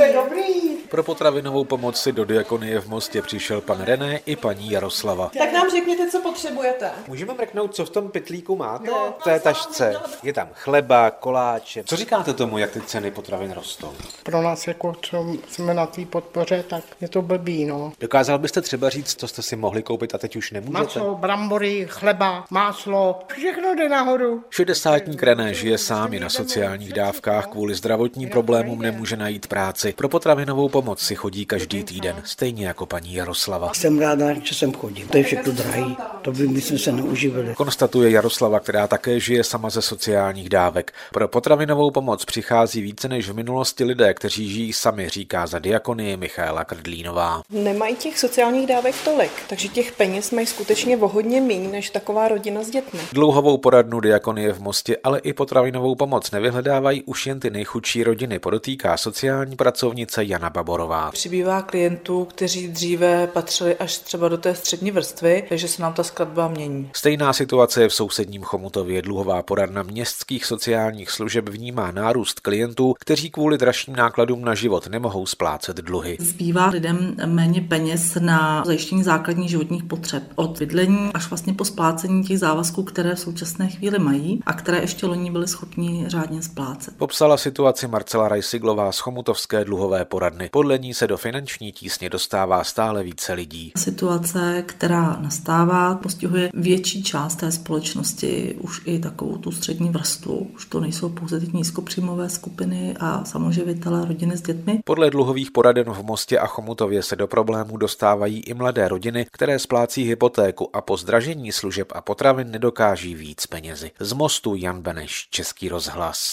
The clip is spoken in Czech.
jste dobrý. Pro potravinovou pomoc si do diakonie v Mostě přišel pan René i paní Jaroslava. Tak nám řekněte, co potřebujete. Můžeme mrknout, co v tom pytlíku máte? V té tašce. Je tam chleba, koláče. Co říkáte tomu, jak ty ceny potravin rostou? Pro nás, jako co jsme na té podpoře, tak je to blbý, no. Dokázal byste třeba říct, co jste si mohli koupit a teď už nemůžete? Maso, brambory, chleba, máslo, všechno jde nahoru. Šedesátník René žije sám je na sociálních dávkách, kvůli zdravotním problémům nemůže najít práci. Pro potravinovou pomoc si chodí každý týden, stejně jako paní Jaroslava. Jsem ráda, že jsem chodil. To je všechno drahý. To by my jsme se neuživili. Konstatuje Jaroslava, která také žije sama ze sociálních dávek. Pro potravinovou pomoc přichází více než v minulosti lidé, kteří žijí sami, říká za diakonie Michaela Krdlínová. Nemají těch sociálních dávek tolik, takže těch peněz mají skutečně o hodně méně než taková rodina s dětmi. Dlouhovou poradnu diakonie v Mostě, ale i potravinovou pomoc nevyhledávají už jen ty nejchudší rodiny, podotýká sociální pracovnice Jana Baborová. Přibývá klientů, kteří dříve patřili až třeba do té střední vrstvy, takže se nám ta skladba mění. Stejná situace je v sousedním Chomutově. Dluhová poradna městských sociálních služeb vnímá nárůst klientů, kteří kvůli dražším nákladům na život nemohou splácet dluhy. Zbývá lidem méně peněz na zajištění základních životních potřeb. Od bydlení až vlastně po splácení těch závazků, které v současné chvíli mají a které ještě loni byli schopni řádně splácet. Popsala situaci Marcela Rajsiglová z Chomutovské dluhové poradny. Podle ní se do finanční tísně dostává stále více lidí. Situace, která nastává, postihuje větší část té společnosti, už i takovou tu střední vrstvu. Už to nejsou pouze ty nízkopříjmové skupiny a samoživitelé rodiny s dětmi. Podle dluhových poraden v Mostě a Chomutově se do problémů dostávají i mladé rodiny, které splácí hypotéku a po zdražení služeb a potravin nedokáží víc penězi. Z Mostu Jan Beneš, Český rozhlas.